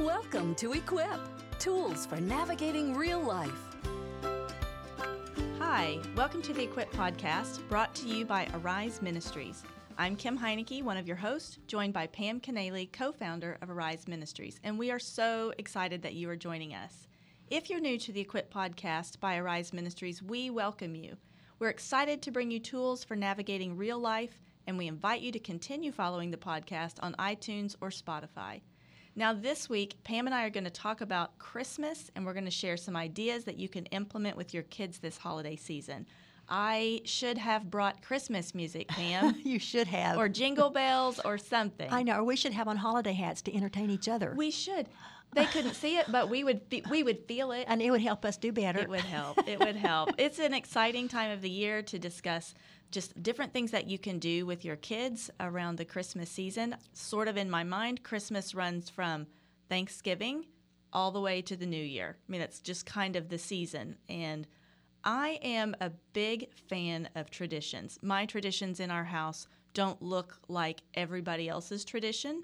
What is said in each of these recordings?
Welcome to Equip Tools for Navigating Real Life. Hi, welcome to the Equip Podcast, brought to you by Arise Ministries. I'm Kim Heineke, one of your hosts, joined by Pam Kanaly, co founder of Arise Ministries, and we are so excited that you are joining us. If you're new to the Equip Podcast by Arise Ministries, we welcome you. We're excited to bring you tools for navigating real life, and we invite you to continue following the podcast on iTunes or Spotify. Now, this week, Pam and I are going to talk about Christmas and we're going to share some ideas that you can implement with your kids this holiday season. I should have brought Christmas music, Pam. you should have. Or jingle bells or something. I know. Or we should have on holiday hats to entertain each other. We should. They couldn't see it, but we would be, we would feel it. And it would help us do better. It would help. It would help. it's an exciting time of the year to discuss just different things that you can do with your kids around the Christmas season. Sort of in my mind, Christmas runs from Thanksgiving all the way to the new year. I mean, it's just kind of the season. And I am a big fan of traditions. My traditions in our house don't look like everybody else's tradition.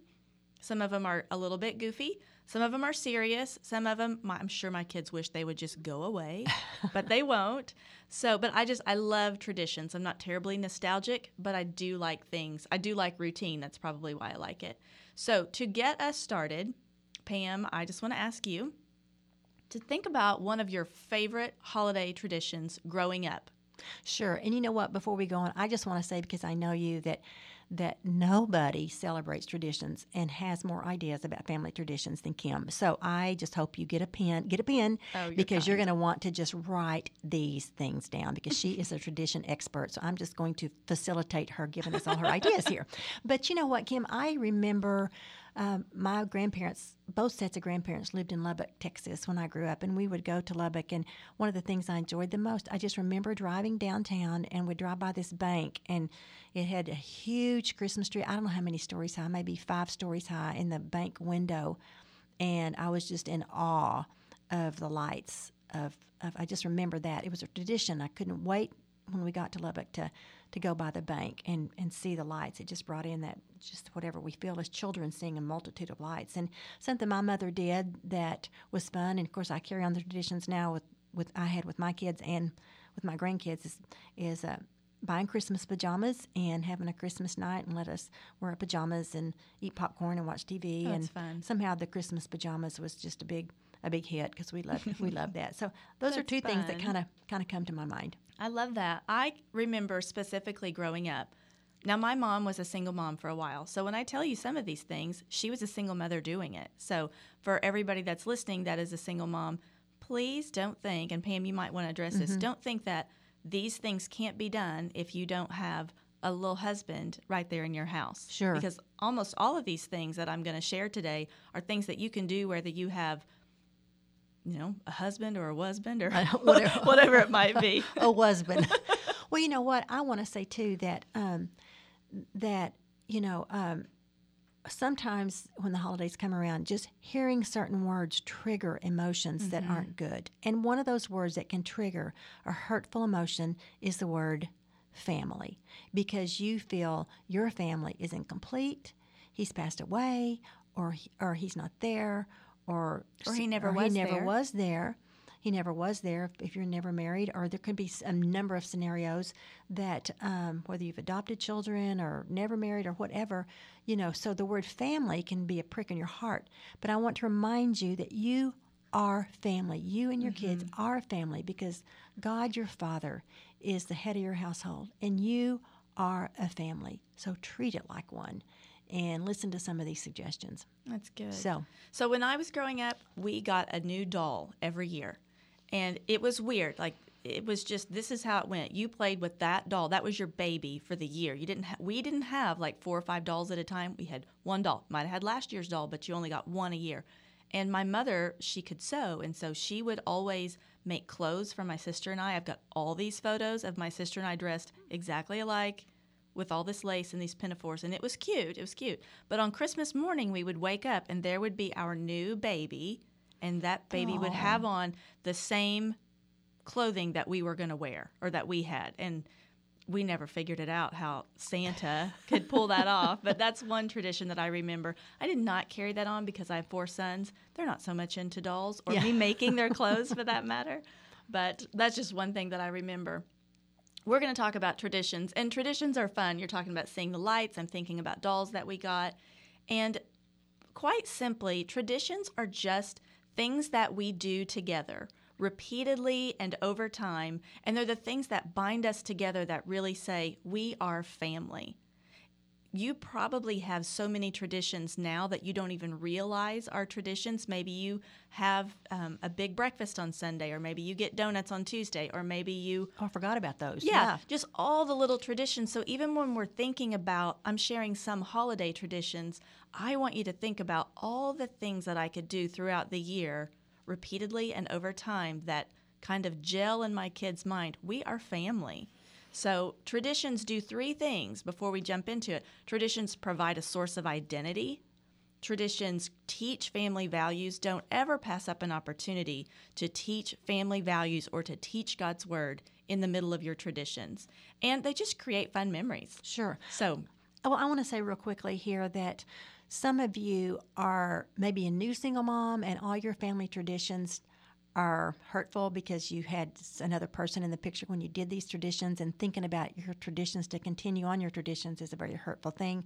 Some of them are a little bit goofy. Some of them are serious. Some of them, my, I'm sure my kids wish they would just go away, but they won't. So, but I just, I love traditions. I'm not terribly nostalgic, but I do like things. I do like routine. That's probably why I like it. So, to get us started, Pam, I just want to ask you to think about one of your favorite holiday traditions growing up. Sure. And you know what? Before we go on, I just want to say because I know you that that nobody celebrates traditions and has more ideas about family traditions than Kim. So I just hope you get a pen, get a pen, oh, you're because kind. you're going to want to just write these things down because she is a tradition expert. So I'm just going to facilitate her giving us all her ideas here. But you know what, Kim? I remember um, my grandparents, both sets of grandparents, lived in Lubbock, Texas when I grew up, and we would go to Lubbock. And one of the things I enjoyed the most, I just remember driving downtown and we'd drive by this bank, and it had a huge Christmas tree. I don't know how many stories high, maybe five stories high in the bank window. And I was just in awe of the lights. Of, of I just remember that. It was a tradition. I couldn't wait when we got to Lubbock to to go by the bank and, and see the lights. It just brought in that just whatever we feel as children seeing a multitude of lights. And something my mother did that was fun, and of course I carry on the traditions now with, with I had with my kids and with my grandkids is is uh, buying Christmas pajamas and having a Christmas night and let us wear our pajamas and eat popcorn and watch TV. Oh, and fun. somehow the Christmas pajamas was just a big a big hit because we love we love that. So those are That's two things that kind of kind of come to my mind. I love that. I remember specifically growing up. Now, my mom was a single mom for a while. So, when I tell you some of these things, she was a single mother doing it. So, for everybody that's listening that is a single mom, please don't think, and Pam, you might want to address this, mm-hmm. don't think that these things can't be done if you don't have a little husband right there in your house. Sure. Because almost all of these things that I'm going to share today are things that you can do whether you have you know, a husband or a husband or whatever. whatever it might be. a husband. well, you know what? I want to say too that um, that you know um, sometimes when the holidays come around, just hearing certain words trigger emotions that aren't good. And one of those words that can trigger a hurtful emotion is the word family, because you feel your family is incomplete. He's passed away, or he, or he's not there, or Or he never or was he never there. was there. He never was there if, you're never married, or there could be a number of scenarios that um, whether you've adopted children or never married or whatever, you know. So the word family can be a prick in your heart. But I want to remind you that you are family. You and your kids are family because God, your Father, is the head of your household, and you are a family. So treat it like one, and listen to some of these suggestions. That's good. So So when I was growing up, we got a new doll every year. And it was weird. Like it was just this is how it went. You played with that doll. That was your baby for the year. You didn't ha- we didn't have like four or five dolls at a time. We had one doll. Might have had last year's doll, but you only got one a year. And my mother, she could sew, and so she would always make clothes for my sister and I. I've got all these photos of my sister and I dressed exactly alike with all this lace and these pinafores, and it was cute. It was cute. But on Christmas morning, we would wake up and there would be our new baby, and that baby would have on the same clothing that we were going to wear or that we had. And we never figured it out how Santa could pull that off. But that's one tradition that I remember. I did not carry that on because I have four sons. They're not so much into dolls or Yeah. me making their clothes for that matter. But that's just one thing that I remember. We're going to talk about traditions, and traditions are fun. You're talking about seeing the lights. I'm thinking about dolls that we got. And quite simply, traditions are just things that we do together repeatedly and over time. And they're the things that bind us together that really say, we are family. You probably have so many traditions now that you don't even realize are traditions. Maybe you have um, a big breakfast on Sunday, or maybe you get donuts on Tuesday, or maybe you Oh, I forgot about those. yeah, just all the little traditions. So even when we're thinking about, I'm sharing some holiday traditions, I want you to think about all the things that I could do throughout the year repeatedly and over time that kind of gel in my kids' mind. We are family. So traditions do three things before we jump into it. Traditions provide a source of identity. Traditions teach family values. Don't ever pass up an opportunity to teach family values or to teach God's word in the middle of your traditions. And they just create fun memories. Sure. So, Oh, I want to say real quickly here that some of you are maybe a new single mom and all your family traditions are hurtful because you had another person in the picture when you did these traditions and thinking about your traditions to continue on your traditions is a very hurtful thing.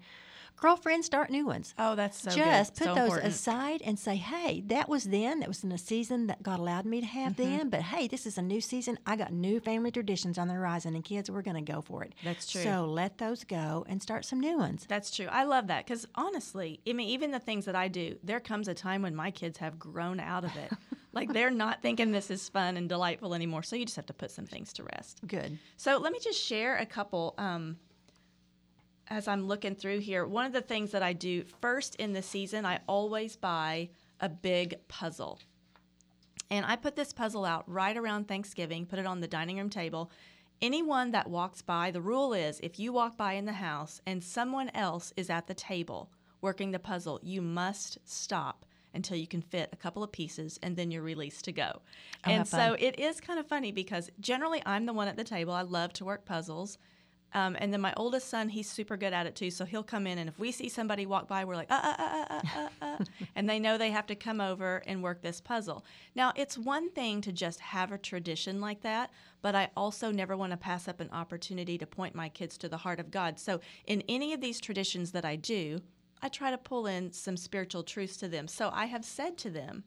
Girlfriends, start new ones. oh, that's so Just good. put so those important. aside and say, hey, that was then. That was in a season that God allowed me to have Mm-hmm. then. But hey, this is a new season. I got new family traditions on the horizon, and kids, we're going to go for it. That's true. So let those go and start some new ones. That's true. I love that because honestly, I mean, even the things that I do, there comes a time when my kids have grown out of it. like they're not thinking this is fun and delightful anymore. So you just have to put some things to rest. Good. So let me just share a couple. Um, as I'm looking through here, one of the things that I do first in the season, I always buy a big puzzle. And I put this puzzle out right around Thanksgiving, put it on the dining room table. Anyone that walks by, the rule is if you walk by in the house and someone else is at the table working the puzzle, you must stop until you can fit a couple of pieces and then you're released to go. and so it is kind of funny because generally I'm the one at the table. I love to work puzzles. Um, and then my oldest son, he's super good at it too. So he'll come in, and if we see somebody walk by, we're like, uh, uh, uh, uh, uh, uh, and they know they have to come over and work this puzzle. Now, it's one thing to just have a tradition like that, but I also never want to pass up an opportunity to point my kids to the heart of God. So in any of these traditions that I do, I try to pull in some spiritual truths to them. So I have said to them,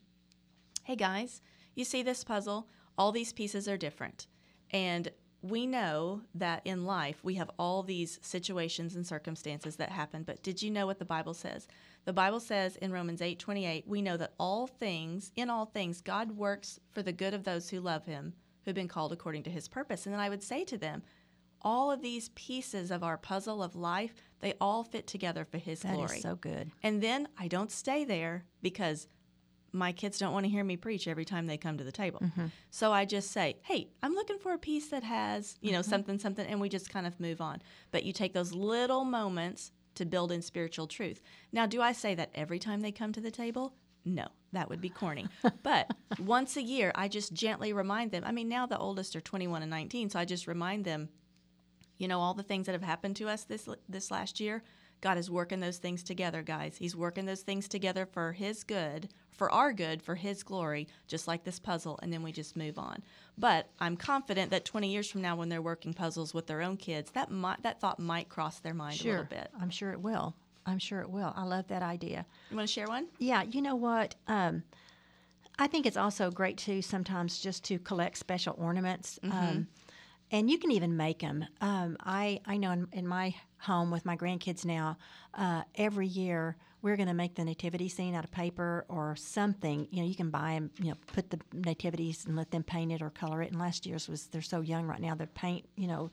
hey guys, you see this puzzle? All these pieces are different. And we know that in life we have all these situations and circumstances that happen, but did you know what the Bible says? The Bible says in Romans 8 28, we know that all things, in all things, God works for the good of those who love him, who've been called according to his purpose. And then I would say to them, all of these pieces of our puzzle of life, they all fit together for his That is glory. so good. And then I don't stay there because my kids don't want to hear me preach every time they come to the table. Mm-hmm. So I just say, "Hey, I'm looking for a piece that has, you know, mm-hmm. something something," and we just kind of move on. But you take those little moments to build in spiritual truth. Now, do I say that every time they come to the table? No, that would be corny. but once a year, I just gently remind them. I mean, now the oldest are 21 and 19, so I just remind them you know all the things that have happened to us this this last year god is working those things together guys he's working those things together for his good for our good for his glory just like this puzzle and then we just move on but i'm confident that 20 years from now when they're working puzzles with their own kids that might that thought might cross their mind a little bit I'm sure it will. I'm sure it will. I love that idea. you want to share one Yeah, you know what? Um, I think it's also great too sometimes just to collect special ornaments. Um, and you can even make them. Um, I, I know in, in my home with my grandkids now, uh, every year we're going to make the nativity scene out of paper or something. You know, you can buy them, you know, put the nativities and let them paint it or color it. And last year's was, they're so young right now, the paint, you know,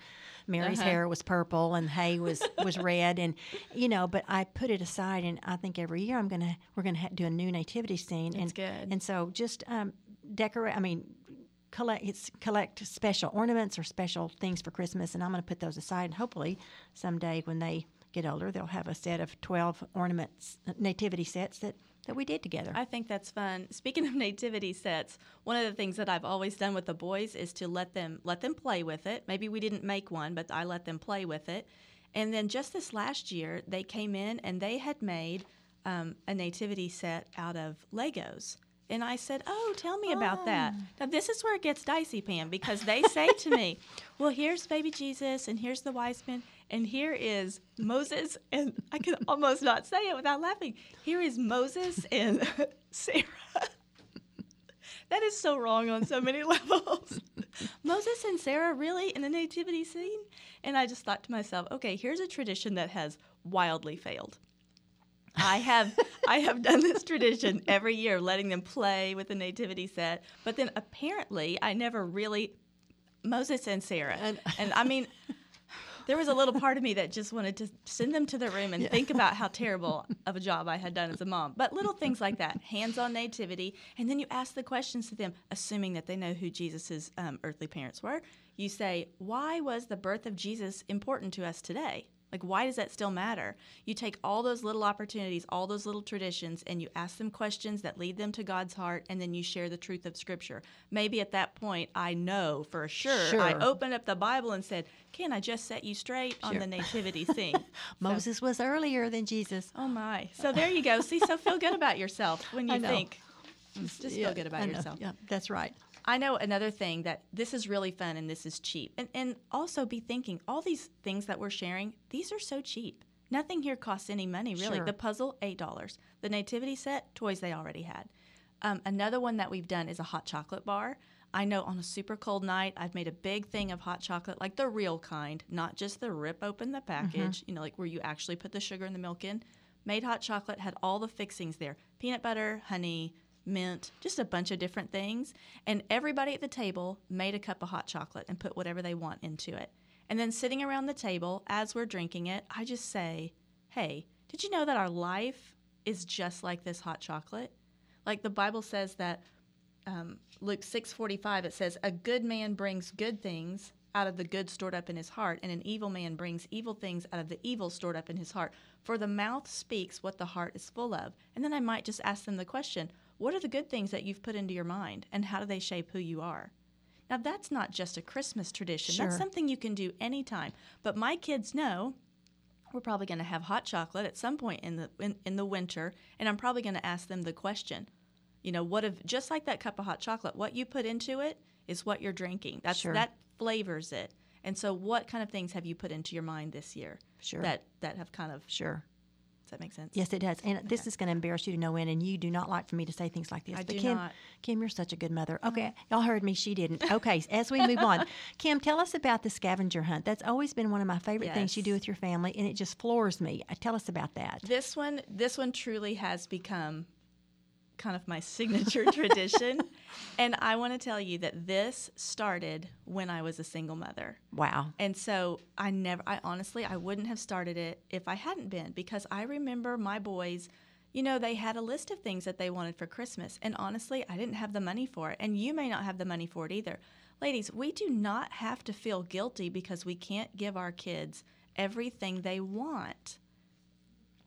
Mary's Uh-huh. hair was purple and Hay was, was red. And, you know, but I put it aside and I think every year I'm going to, we're going to ha- do a new nativity scene. That's and, good. And so just um, decorate, I mean, collect collect special ornaments or special things for Christmas, and I'm going to put those aside. And hopefully, someday when they get older, they'll have a set of 12 ornaments, nativity sets that, that we did together. I think that's fun. Speaking of nativity sets, one of the things that I've always done with the boys is to let them let them play with it. Maybe we didn't make one, but I let them play with it. And then just this last year, they came in and they had made um, a nativity set out of Legos. And I said, Oh, tell me about that. Oh. Now, this is where it gets dicey, Pam, because they say to me, Well, here's baby Jesus, and here's the wise men, and here is Moses. And I can almost not say it without laughing. Here is Moses and Sarah. that is so wrong on so many levels. Moses and Sarah really in the nativity scene? And I just thought to myself, okay, here's a tradition that has wildly failed. I have I have done this tradition every year, letting them play with the nativity set. But then apparently, I never really Moses and Sarah, and, and I mean, there was a little part of me that just wanted to send them to the room and yeah. think about how terrible of a job I had done as a mom. But little things like that, hands-on nativity, and then you ask the questions to them, assuming that they know who Jesus's um, earthly parents were. You say, "Why was the birth of Jesus important to us today?" Like, why does that still matter? You take all those little opportunities, all those little traditions, and you ask them questions that lead them to God's heart, and then you share the truth of Scripture. Maybe at that point, I know for sure. sure. I opened up the Bible and said, Can I just set you straight sure. on the nativity scene? Moses so, was earlier than Jesus. Oh, my. So there you go. See, so feel good about yourself when you think. Hmm, just yeah, feel good about yourself. Yeah, that's right. I know another thing that this is really fun and this is cheap. And, and also be thinking all these things that we're sharing, these are so cheap. Nothing here costs any money, really. Sure. The puzzle, $8. The nativity set, toys they already had. Um, another one that we've done is a hot chocolate bar. I know on a super cold night, I've made a big thing of hot chocolate, like the real kind, not just the rip open the package, mm-hmm. you know, like where you actually put the sugar and the milk in. Made hot chocolate, had all the fixings there peanut butter, honey, mint, just a bunch of different things. And everybody at the table made a cup of hot chocolate and put whatever they want into it. And then sitting around the table as we're drinking it, I just say, hey, did you know that our life is just like this hot chocolate? Like the Bible says that um, Luke 6:45 it says a good man brings good things out of the good stored up in his heart and an evil man brings evil things out of the evil stored up in his heart for the mouth speaks what the heart is full of and then I might just ask them the question what are the good things that you've put into your mind, and how do they shape who you are? Now, that's not just a Christmas tradition. Sure. That's something you can do anytime. But my kids know we're probably going to have hot chocolate at some point in the in, in the winter, and I'm probably going to ask them the question, you know, what if just like that cup of hot chocolate, what you put into it is what you're drinking. That's sure. that flavors it. And so, what kind of things have you put into your mind this year? Sure. That that have kind of sure does that make sense? Yes, it does. And okay. this is going to embarrass you to no end, and you do not like for me to say things like this. I but do Kim, not. Kim, you're such a good mother. Okay, y'all heard me. She didn't. Okay, as we move on, Kim, tell us about the scavenger hunt. That's always been one of my favorite yes. things you do with your family, and it just floors me. Uh, tell us about that. This one, this one truly has become kind of my signature tradition. And I want to tell you that this started when I was a single mother. Wow. And so I never, I honestly, I wouldn't have started it if I hadn't been because I remember my boys, you know, they had a list of things that they wanted for Christmas. And honestly, I didn't have the money for it. And you may not have the money for it either. Ladies, we do not have to feel guilty because we can't give our kids everything they want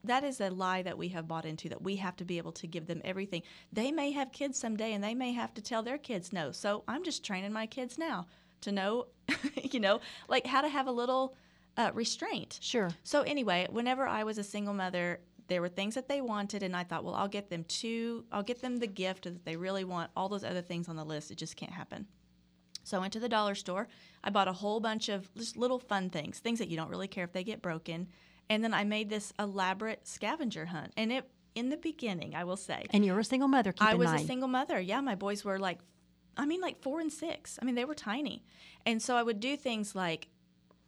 that is a lie that we have bought into that we have to be able to give them everything. They may have kids someday and they may have to tell their kids no. So I'm just training my kids now to know, you know, like how to have a little uh, restraint. Sure. So anyway, whenever I was a single mother, there were things that they wanted and I thought, well, I'll get them to I'll get them the gift that they really want. All those other things on the list, it just can't happen. So I went to the dollar store. I bought a whole bunch of just little fun things, things that you don't really care if they get broken. And then I made this elaborate scavenger hunt. And it in the beginning, I will say. And you were a single mother, I was mind. a single mother. Yeah, my boys were like I mean like 4 and 6. I mean, they were tiny. And so I would do things like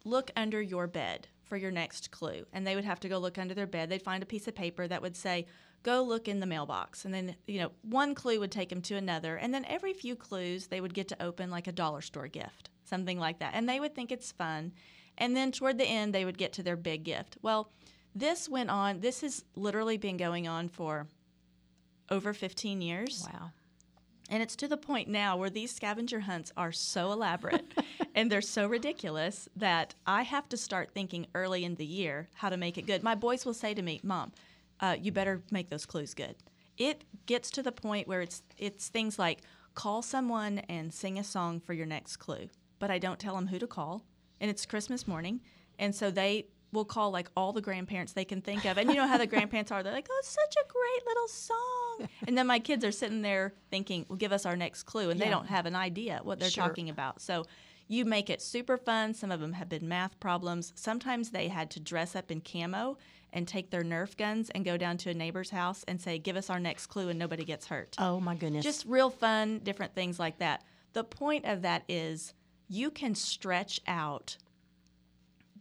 look under your bed for your next clue. And they would have to go look under their bed. They'd find a piece of paper that would say, go look in the mailbox. And then, you know, one clue would take them to another. And then every few clues, they would get to open like a dollar store gift, something like that. And they would think it's fun. And then toward the end, they would get to their big gift. Well, this went on, this has literally been going on for over 15 years. Wow. And it's to the point now where these scavenger hunts are so elaborate and they're so ridiculous that I have to start thinking early in the year how to make it good. My boys will say to me, "Mom, uh, you better make those clues good." It gets to the point where it's it's things like call someone and sing a song for your next clue, but I don't tell them who to call, and it's Christmas morning, and so they will call like all the grandparents they can think of. And you know how the grandparents are. They're like, oh, it's such a great little song. And then my kids are sitting there thinking, well, give us our next clue. And they don't have an idea what they're Sure. talking about. So you make it super fun. Some of them have been math problems. Sometimes they had to dress up in camo and take their Nerf guns and go down to a neighbor's house and say, give us our next clue and nobody gets hurt Oh my goodness. just real fun, different things like that. The point of that is you can stretch out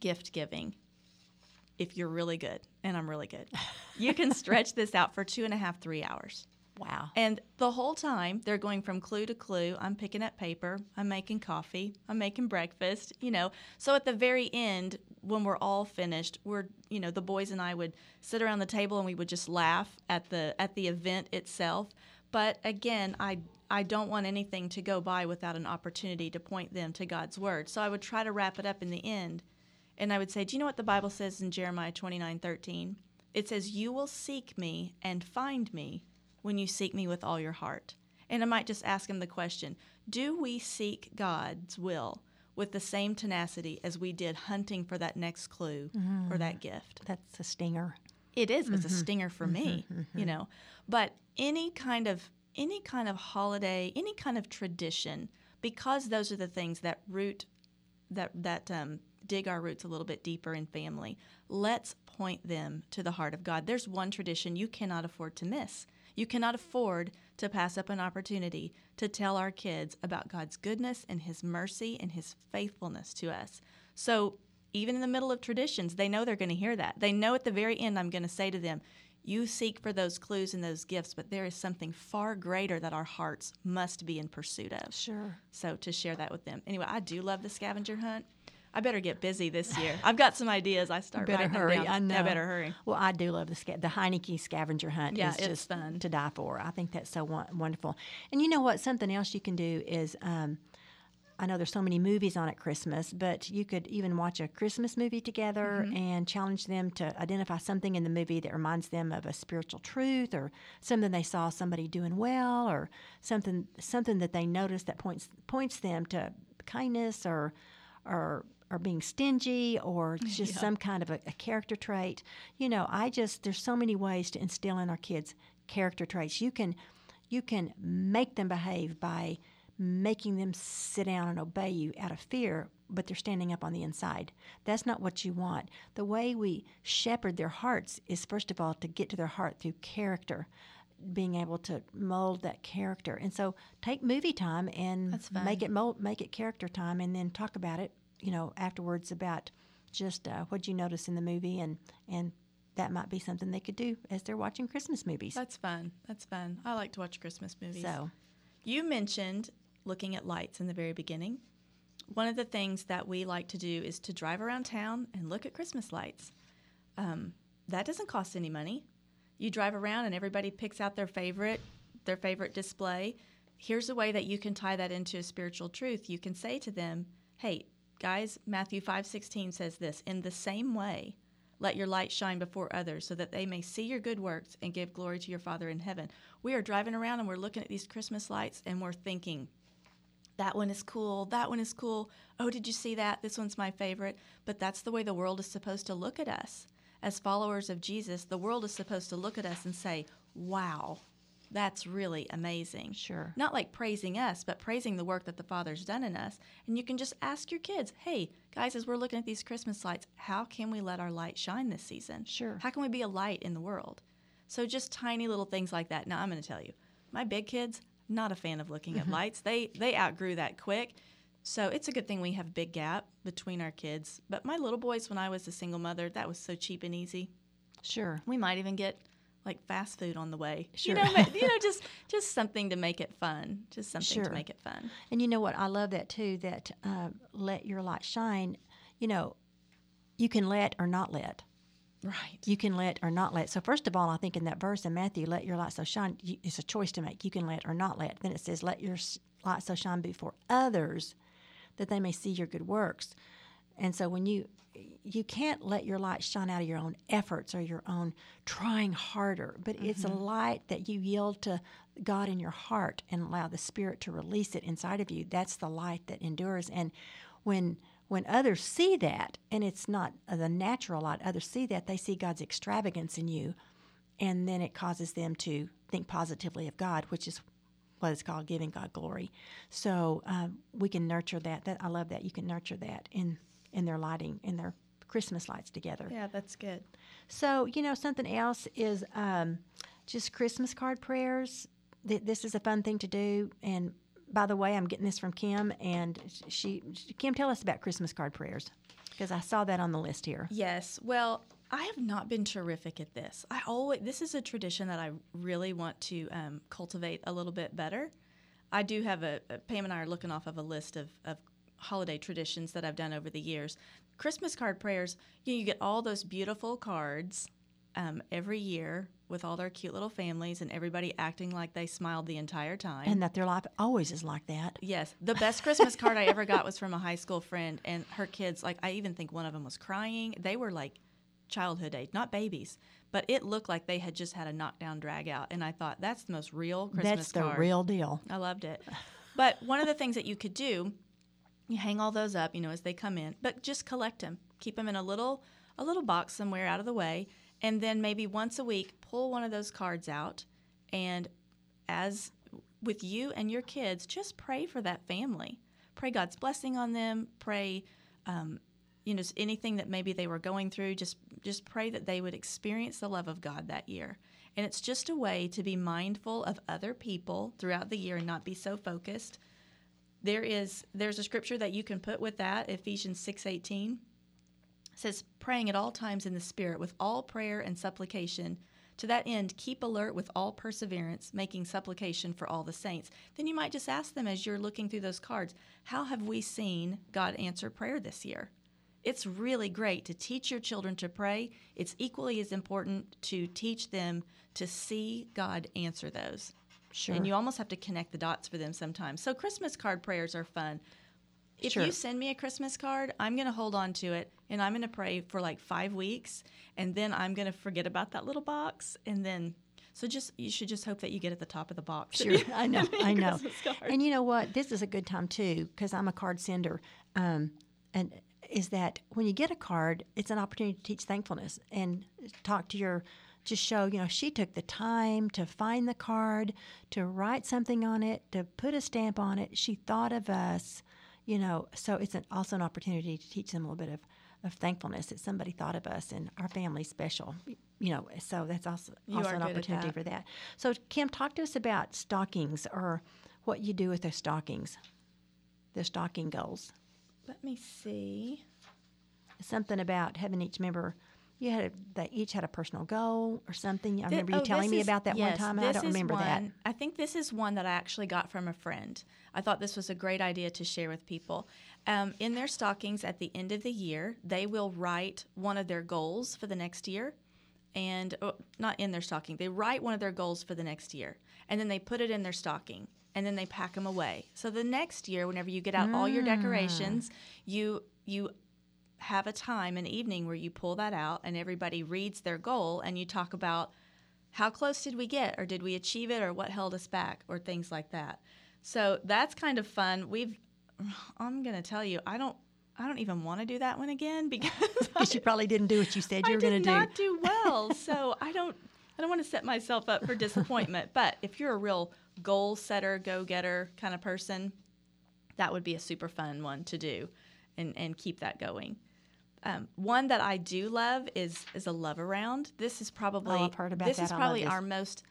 gift giving if you're really good, and I'm really good. You can stretch this out for two and a half, three hours. wow. And the whole time they're going from clue to clue. I'm picking up paper, I'm making coffee, I'm making breakfast, you know. So at the very end, when we're all finished, we're you know, the boys and I would sit around the table and we would just laugh at the at the event itself. But again, I I don't want anything to go by without an opportunity to point them to God's word. So I would try to wrap it up in the end. And I would say, Do you know what the Bible says in Jeremiah twenty nine thirteen? It says, You will seek me and find me when you seek me with all your heart. And I might just ask him the question Do we seek God's will with the same tenacity as we did hunting for that next clue or that mm-hmm. gift? That's a stinger. It is. It's a mm-hmm. stinger for me, mm-hmm. you know. But any kind of any kind of holiday, any kind of tradition, because those are the things that root that that um, dig our roots a little bit deeper in family. Let's point them to the heart of God. There's one tradition you cannot afford to miss. You cannot afford to pass up an opportunity to tell our kids about God's goodness and His mercy and His faithfulness to us. So even in the middle of traditions, they know they're going to hear that. They know at the very end, I'm going to say to them, You seek for those clues and those gifts, but there is something far greater that our hearts must be in pursuit of. Sure. So to share that with them. Anyway, I do love the scavenger hunt. I better get busy this year. I've got some ideas. I start better hurry. I know. I better hurry. Well, I do love the sca- the Heineke scavenger hunt. Yeah, is it's just fun. to die for. I think that's so wonderful. And you know what? Something else you can do is. Um, I know there's so many movies on at Christmas, but you could even watch a Christmas movie together Mm-hmm. and challenge them to identify something in the movie that reminds them of a spiritual truth or something they saw somebody doing well or something something that they noticed that points points them to kindness or or or being stingy or just some kind of a, a character trait. You know, I just there's so many ways to instill in our kids character traits. You can you can make them behave by making them sit down and obey you out of fear, but they're standing up on the inside. That's not what you want. The way we shepherd their hearts is first of all to get to their heart through character being able to mold that character. And so take movie time and make it mold, make it character time and then talk about it, you know, afterwards about just uh, what you notice in the movie and and that might be something they could do as they're watching Christmas movies. That's fun. That's fun. I like to watch Christmas movies. so, You mentioned looking at lights in the very beginning. One of the things that we like to do is to drive around town and look at Christmas lights. Um, that doesn't cost any money. You drive around and everybody picks out their favorite, their favorite display. Here's a way that you can tie that into a spiritual truth. You can say to them, "Hey, guys, Matthew 5:16 says this, in the same way, let your light shine before others so that they may see your good works and give glory to your Father in heaven." We are driving around and we're looking at these Christmas lights and we're thinking, that one is cool, that one is cool. Oh, did you see that? This one's my favorite. But that's the way the world is supposed to look at us. As followers of Jesus, the world is supposed to look at us and say, wow, that's really amazing. Sure. Not like praising us, but praising the work that the Father's done in us. And you can just ask your kids, hey, guys, as we're looking at these Christmas lights, how can we let our light shine this season? Sure. How can we be a light in the world? So just tiny little things like that. Now I'm going to tell you, my big kids not a fan of looking at lights. They they outgrew that quick. So it's a good thing we have a big gap between our kids. But my little boys, when I was a single mother, that was so cheap and easy. sure. We might even get like fast food on the way. Sure. You know, you know, just just something to make it fun. Just something Sure. to make it fun. And you know what? I love that too. That uh, let your light shine. You know, you can let or not let. Right. You can let or not let. So first of all, I think in that verse in Matthew, "Let your light so shine," you, it's a choice to make. You can let or not let. Then it says, "Let your light so shine before others, that they may see your good works." And so when you you can't let your light shine out of your own efforts or your own trying harder, but it's a mm-hmm. light that you yield to God in your heart and allow the Spirit to release it inside of you. That's the light that endures. And when when others see that, and it's not the natural light, others see that they see God's extravagance in you, and then it causes them to think positively of God, which is what it's called giving God glory. So um, we can nurture that. That I love that you can nurture that in in their lighting in their Christmas lights together. Yeah, that's good. So you know something else is um, just Christmas card prayers. Th- This is a fun thing to do. And by the way, I'm getting this from Kim, and she, she Kim, tell us about Christmas card prayers because I saw that on the list here. Yes. Well, I have not been terrific at this. I always this is a tradition that I really want to um, cultivate a little bit better. I do have a, Pam and I are looking off of a list of, of holiday traditions that I've done over the years. Christmas card prayers. You, know, you get all those beautiful cards um, every year with all their cute little families and everybody acting like they smiled the entire time. And that their life always is like that. Yes, the best Christmas card I ever got was from a high school friend, and her kids. Like I even think one of them was crying. They were like childhood age, not babies, but it looked like they had just had a knockdown drag out. And I thought that's the most real Christmas card. That's the card. real deal. I loved it. But one of the things that you could do, you hang all those up, you know, as they come in, but just collect them, keep them in a little a little box somewhere out of the way, and then maybe once a week pull one of those cards out, and as with you and your kids, just pray for that family. Pray God's blessing on them. Pray, um, you know, anything that maybe they were going through. Just just pray that they would experience the love of God that year. And it's just a way to be mindful of other people throughout the year and not be so focused. There is there's a scripture that you can put with that, Ephesians 6:18. Says praying at all times in the spirit with all prayer and supplication. To that end, keep alert with all perseverance, making supplication for all the saints. Then you might just ask them as you're looking through those cards, how have we seen God answer prayer this year? It's really great to teach your children to pray. It's equally as important to teach them to see God answer those. Sure. And you almost have to connect the dots for them sometimes. So Christmas card prayers are fun. If Sure. you send me a Christmas card, I'm going to hold on to it and I'm going to pray for like 5 weeks and then I'm going to forget about that little box and then so just you should just hope that you get at the top of the box. Sure, I know, I know. And you know what? This is a good time too because I'm a card sender. Um, and is that when you get a card, it's an opportunity to teach thankfulness and talk to your, just show you know she took the time to find the card, to write something on it, to put a stamp on it. She thought of us, you know. So it's an, also an opportunity to teach them a little bit of. Of thankfulness that somebody thought of us and our family's special, you know. So that's also You also an opportunity that. for that. So, Kim, talk to us about stockings or what you do with the stockings, the stocking goals. Let me see. Something about having each member. You had a, they each had a personal goal or something. I remember you oh, telling this me is- about that one yes, time. I don't remember that. I think this is one that I actually got from a friend. I thought this was a great idea to share with people. Um, in their stockings at the end of the year, they will write one of their goals for the next year. And oh, not in their stocking, they write one of their goals for the next year. And then they put it in their stocking. And then they pack them away. So the next year, whenever you get out all your decorations, you you have a time, an evening where you pull that out and everybody reads their goal and you talk about how close did we get or did we achieve it or what held us back or things like that. So that's kind of fun. We've I'm going to tell you, I don't I don't even want to do that one again because Because you probably didn't do what you said you I were going to do. not do well. so I don't I don't want to set myself up for disappointment. but if you're a real goal setter, go getter kind of person, that would be a super fun one to do and, and keep that going. Um, one that I do love is is a love around. This is probably Oh, I've heard about this that. is probably our most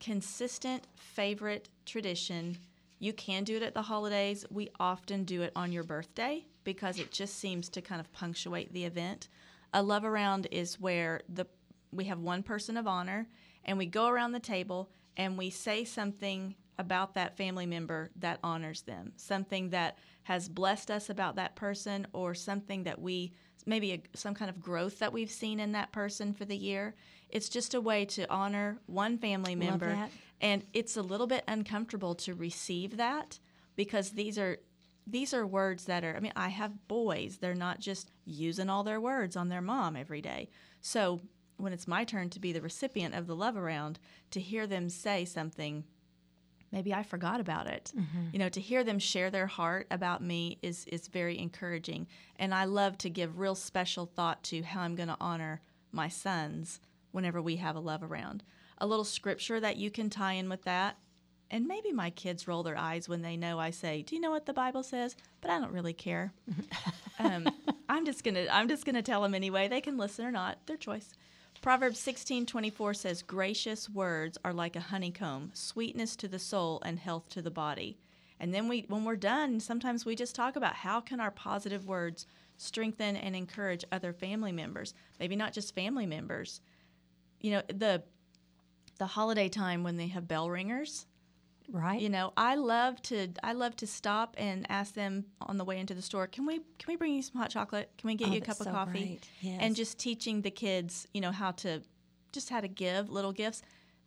consistent favorite tradition. You can do it at the holidays. We often do it on your birthday because it just seems to kind of punctuate the event. A love around is where the we have one person of honor and we go around the table and we say something about that family member that honors them, something that has blessed us about that person or something that we maybe a, some kind of growth that we've seen in that person for the year. It's just a way to honor one family member, and it's a little bit uncomfortable to receive that because these are these are words that are. I mean, I have boys; they're not just using all their words on their mom every day. So when it's my turn to be the recipient of the love around, to hear them say something maybe I forgot about it. You know, to hear them share their heart about me is is very encouraging, and I love to give real special thought to how I'm going to honor my sons whenever we have a love around. A little scripture that you can tie in with that. And maybe my kids roll their eyes when they know I say, "Do you know what the Bible says?" But I don't really care. um, I'm just gonna I'm just gonna tell them anyway. They can listen or not, their choice. Proverbs 16:24 says, "Gracious words are like a honeycomb, sweetness to the soul and health to the body." And then we when we're done, sometimes we just talk about how can our positive words strengthen and encourage other family members, maybe not just family members. You know, the the holiday time when they have bell ringers, Right? you know, I love to I love to stop and ask them on the way into the store, can we can we bring you some hot chocolate? Can we get Oh, you a cup of so coffee? Yes. And just teaching the kids, you know, how to just how to give little gifts.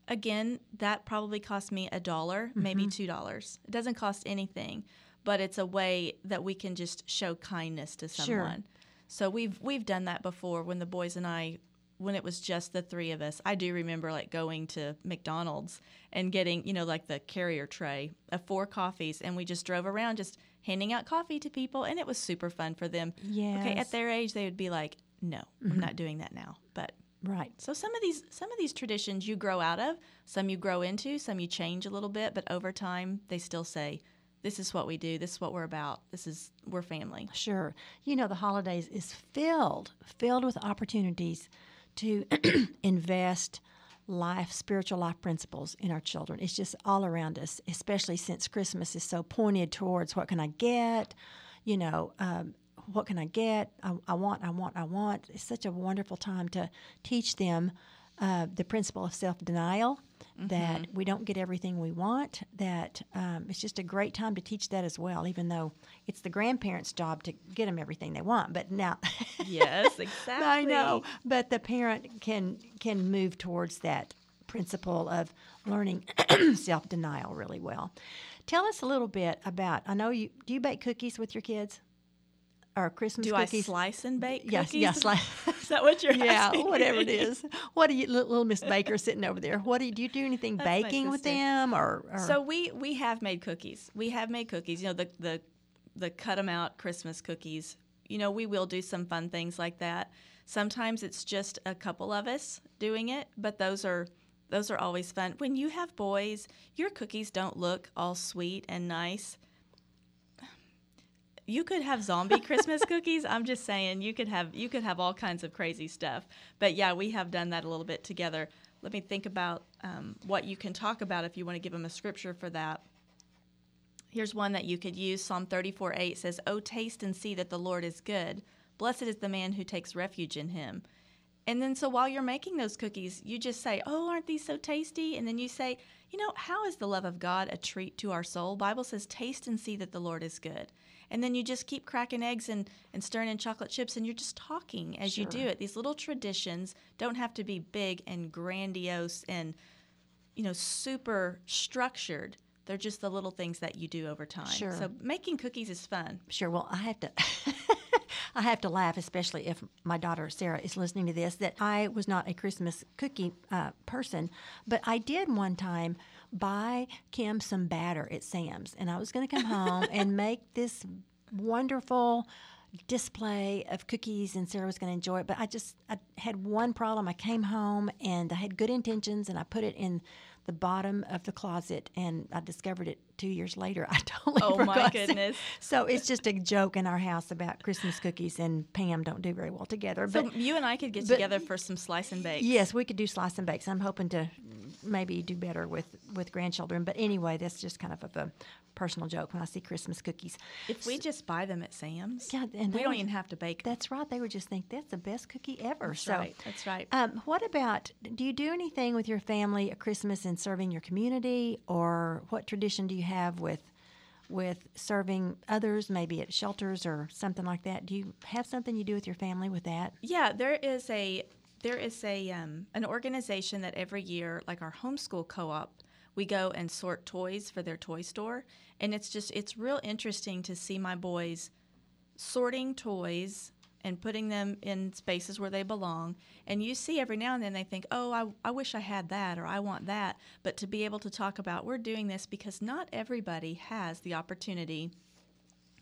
Again, that probably cost me a dollar, maybe Mm-hmm. two dollars. It doesn't cost anything, but it's a way that we can just show kindness to someone. Sure. someone. So we've we've done that before when the boys and I when it was just the three of us. I do remember like going to McDonald's and getting, you know, like the carrier tray of four coffees and we just drove around just handing out coffee to people and it was super fun for them. Yeah. Okay, Mm-hmm. at their age they would be like, "No, I'm not doing that now." But Right. so some of these some of these traditions you grow out of, some you grow into, some you change a little bit, but over time they still say, "This is what we do. This is what we're about. This is we're family." Sure. You know, the holidays is filled, filled with opportunities to invest life, spiritual life principles in our children. It's just all around us, especially since Christmas is so pointed towards what can I get, you know, um, what can I get? I, I want, I want, I want. It's such a wonderful time to teach them uh, the principle of self denial. That we don't get everything we want. That um, it's just a great time to teach that as well. Even though it's the grandparents' job to get them everything they want, but now Yes, exactly. I know, but the parent can can move towards that principle of learning self denial really well. Tell us a little bit about. I know you do you bake cookies with your kids, or Christmas Do cookies? I slice and bake Yes, cookies? yes, sli- is that what you're yeah, asking? whatever it is. What do you, little, little Miss Baker sitting over there? What do you do? You do anything That's baking with them, or, or So we we have made cookies. We have made cookies. You know the the the cut them out Christmas cookies. You know we will do some fun things like that. Sometimes it's just a couple of us doing it, but those are those are always fun. When you have boys, your cookies don't look all sweet and nice. You could have zombie Christmas cookies. I'm just saying you could have you could have all kinds of crazy stuff. But yeah, we have done that a little bit together. Let me think about um, what you can talk about if you want to give them a scripture for that. Here's one that you could use. Psalm 34 8 says, Oh, taste and see that the Lord is good. Blessed is the man who takes refuge in him. And then, so while you're making those cookies, you just say, Oh, aren't these so tasty? And then you say, You know, how is the love of God a treat to our soul? Bible says, Taste and see that the Lord is good. And then you just keep cracking eggs and, and stirring in chocolate chips, and you're just talking as you do it. These little traditions don't have to be big and grandiose and, you know, super structured. They're just the little things that you do over time. Sure. So making cookies is fun. Sure. Well, I have to. I have to laugh, especially if my daughter Sarah is listening to this. That I was not a Christmas cookie uh, person, but I did one time buy Kim some batter at Sam's, and I was going to come home and make this wonderful display of cookies and Sarah was going to enjoy it but I just I had one problem I came home and I had good intentions and I put it in the bottom of the closet and I discovered it 2 years later I totally Oh, my forgot to- goodness. so it's just a joke in our house about Christmas cookies and Pam don't do very well together. So But you and I could get but- together for some slice and bake. yes, we could do slice and bakes. I'm hoping to maybe do better with with grandchildren. But anyway, that's just kind of a personal joke when I see Christmas cookies. If we just buy them at Sam's, Yeah, and we don't even have to bake them. That's right. They would just think that's the best cookie ever. That's so, right. That's right. Um, what about? Do you do anything with your family at Christmas in serving your community, or what tradition do you have with with serving others, maybe at shelters or something like that. Do you have something you do with your family with that? Yeah, there is a there is a um, an organization that every year, like our homeschool co-op, we go and sort toys for their toy store, and it's just it's real interesting to see my boys sorting toys and putting them in spaces where they belong. And you see every now and then they think, oh, I, I wish I had that or I want that. But to be able to talk about, we're doing this because not everybody has the opportunity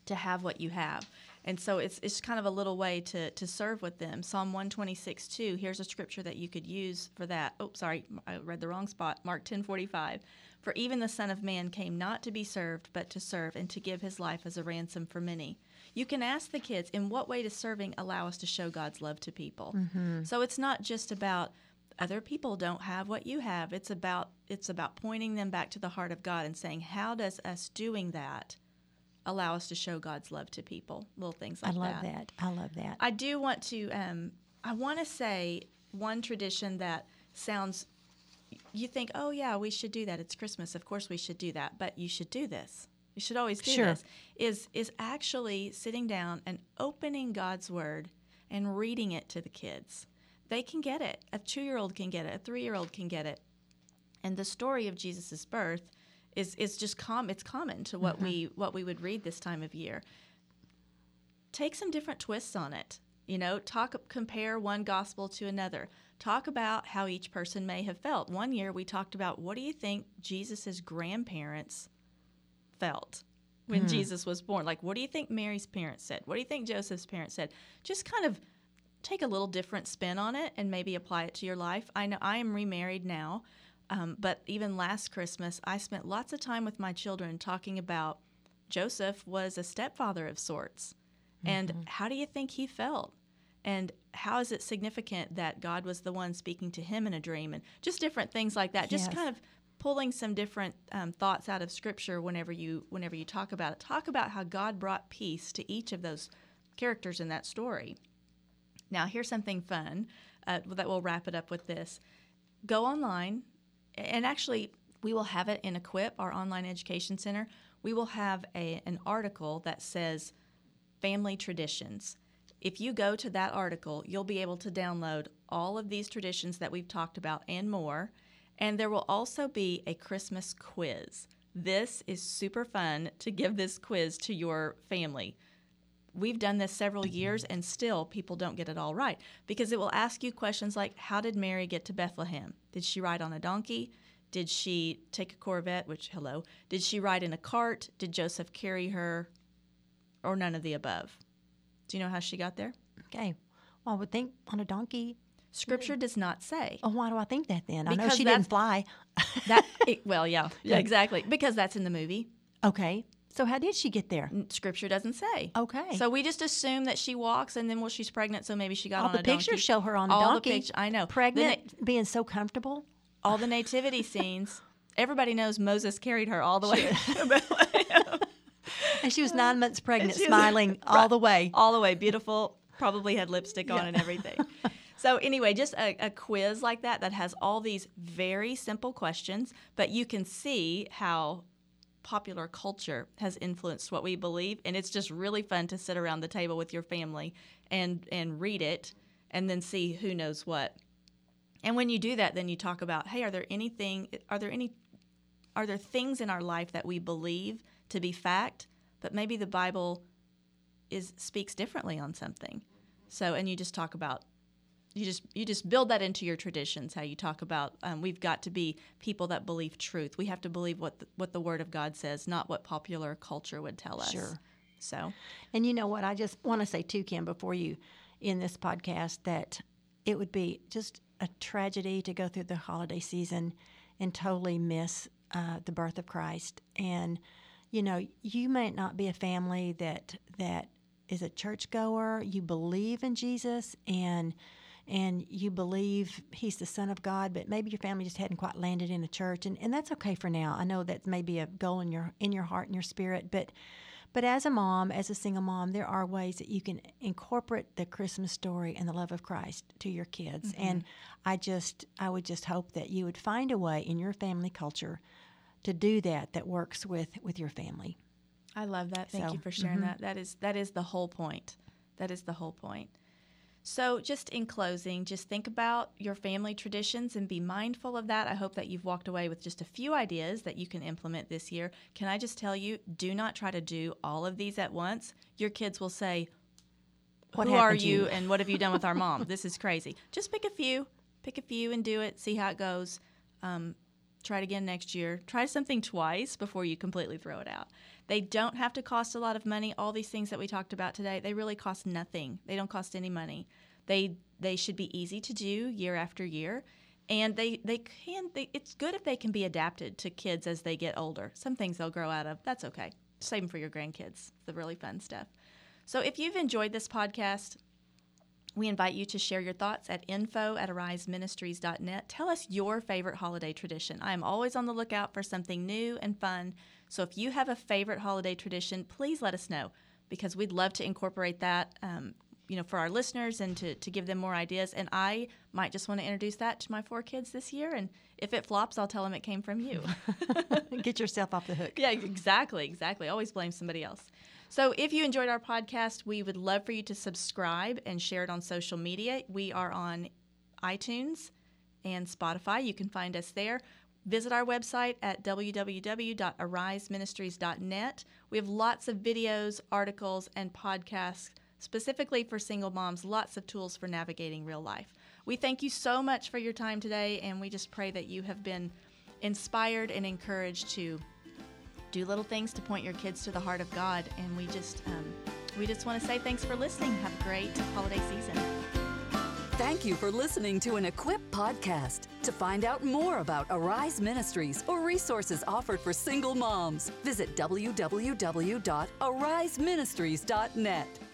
to have what you have. And so it's, it's kind of a little way to, to serve with them. Psalm 126, 2, here's a scripture that you could use for that. Oh, sorry, I read the wrong spot. Mark 10, 45. For even the Son of Man came not to be served, but to serve, and to give his life as a ransom for many. You can ask the kids, in what way does serving allow us to show God's love to people? Mm-hmm. So it's not just about other people don't have what you have. It's about it's about pointing them back to the heart of God and saying, how does us doing that allow us to show God's love to people? Little things like that. I love that. that. I love that. I do want to. Um, I want to say one tradition that sounds. You think, oh yeah, we should do that. It's Christmas. Of course, we should do that. But you should do this. You should always do Sure. this. Is is actually sitting down and opening God's Word and reading it to the kids. They can get it. A two-year-old can get it. A three-year-old can get it. And the story of Jesus' birth is is just com. It's common to what mm-hmm. we what we would read this time of year take some different twists on it. You know, talk compare one gospel to another. Talk about how each person may have felt. One year we talked about what do you think Jesus' grandparents felt when hmm. Jesus was born? Like what do you think Mary's parents said? What do you think Joseph's parents said? Just kind of take a little different spin on it and maybe apply it to your life. I know I am remarried now, um, but even last Christmas, I spent lots of time with my children talking about Joseph was a stepfather of sorts. And how do you think he felt? And how is it significant that God was the one speaking to him in a dream? And just different things like that. Just Yes. kind of pulling some different um, thoughts out of Scripture whenever you whenever you talk about it. Talk about how God brought peace to each of those characters in that story. Now, here's something fun uh, that we'll wrap it up with this. Go online, and actually, we will have it in Equip, our online education center. We will have a, an article that says family traditions. If you go to that article, you'll be able to download all of these traditions that we've talked about and more. And there will also be a Christmas quiz. This is super fun to give this quiz to your family we've done this several mm-hmm. years and still people don't get it all right. Because it will ask you questions like how did mary get to bethlehem? Did she ride on a donkey? Did she take a corvette which hello did she ride in a cart? Did joseph carry her? Or none of the above. Do you know how she got there? Okay. Well, I would think on a donkey. scripture does not say. Oh, why do I think that then? I know Because she didn't fly. that it, well yeah, yeah. exactly. Because that's in the movie. Okay. So how did she get there? Scripture doesn't say Okay. so we just assume that she walks and then well she's pregnant so maybe she got All on the a pictures donkey. show her on a all donkey. the i know The na- Pregnant, being so comfortable. all the nativity scenes. Everybody knows Moses carried her all the way, And she was nine months pregnant, was- smiling all the way. all the way, beautiful. Probably had lipstick on and everything. So anyway, just a, a quiz like that that has all these very simple questions, but you can see how popular culture has influenced what we believe, and it's just really fun to sit around the table with your family and and read it, and then see who knows what. And when you do that, then you talk about, hey, are there anything? Are there any? Are there things in our life that we believe to be fact, but maybe the Bible is speaks differently on something? So, and you just talk about. You just you just build that into your traditions. How you talk about um, we've got to be people that believe truth. We have to believe what the, what the Word of God says, not what popular culture would tell us. Sure. So And you know what? I just want to say too, Kim, before you in this podcast, that it would be just a tragedy to go through the holiday season and totally miss uh, the birth of Christ. And you know, you might not be a family that that is a churchgoer. You believe in Jesus and and you believe he's the son of God, but maybe your family just hadn't quite landed in a church, and, and that's okay for now. I know that may be a goal in your in your heart and your spirit, but but as a mom, as a single mom, there are ways that you can incorporate the Christmas story and the love of Christ to your kids. Mm-hmm. And I just, I would just hope that you would find a way in your family culture to do that that works with with your family. I love that. Thank So, you for sharing mm-hmm. that. That is that is the whole point. That is the whole point. So, just in closing, just think about your family traditions and be mindful of that. I hope that you've walked away with just a few ideas that you can implement this year. Can I just tell you, do not try to do all of these at once. Your kids will say, What Who are you you?" and what have you done with our mom? This is crazy. Just pick a few, pick a few and do it, see how it goes. Um, try it again next year. Try something twice before you completely throw it out. They don't have to cost a lot of money. All these things that we talked about today, they really cost nothing. They don't cost any money. They they should be easy to do year after year. And they, they can they, it's good if they can be adapted to kids as they get older. Some things they'll grow out of. That's okay. Save them for your grandkids. The really fun stuff. So if you've enjoyed this podcast, we invite you to share your thoughts at info at ariseministries.net. Tell us your favorite holiday tradition. I am always on the lookout for something new and fun. So if you have a favorite holiday tradition, please let us know because we'd love to incorporate that. Um, you know, for our listeners and to, to give them more ideas. And I might just want to introduce that to my four kids this year. And if it flops, I'll tell them it came from you. Get yourself off the hook. Yeah, exactly, exactly. Always blame somebody else. So if you enjoyed our podcast, we would love for you to subscribe and share it on social media. We are on iTunes and Spotify. You can find us there. Visit our website at www.ariseministries.net. We have lots of videos, articles, and podcasts specifically for single moms, lots of tools for navigating real life. We thank you so much for your time today, and we just pray that you have been inspired and encouraged to do little things to point your kids to the heart of God. And we just um, we just want to say thanks for listening. Have a great holiday season. Thank you for listening to an Equip podcast. To find out more about Arise Ministries or resources offered for single moms, visit www.ariseministries.net.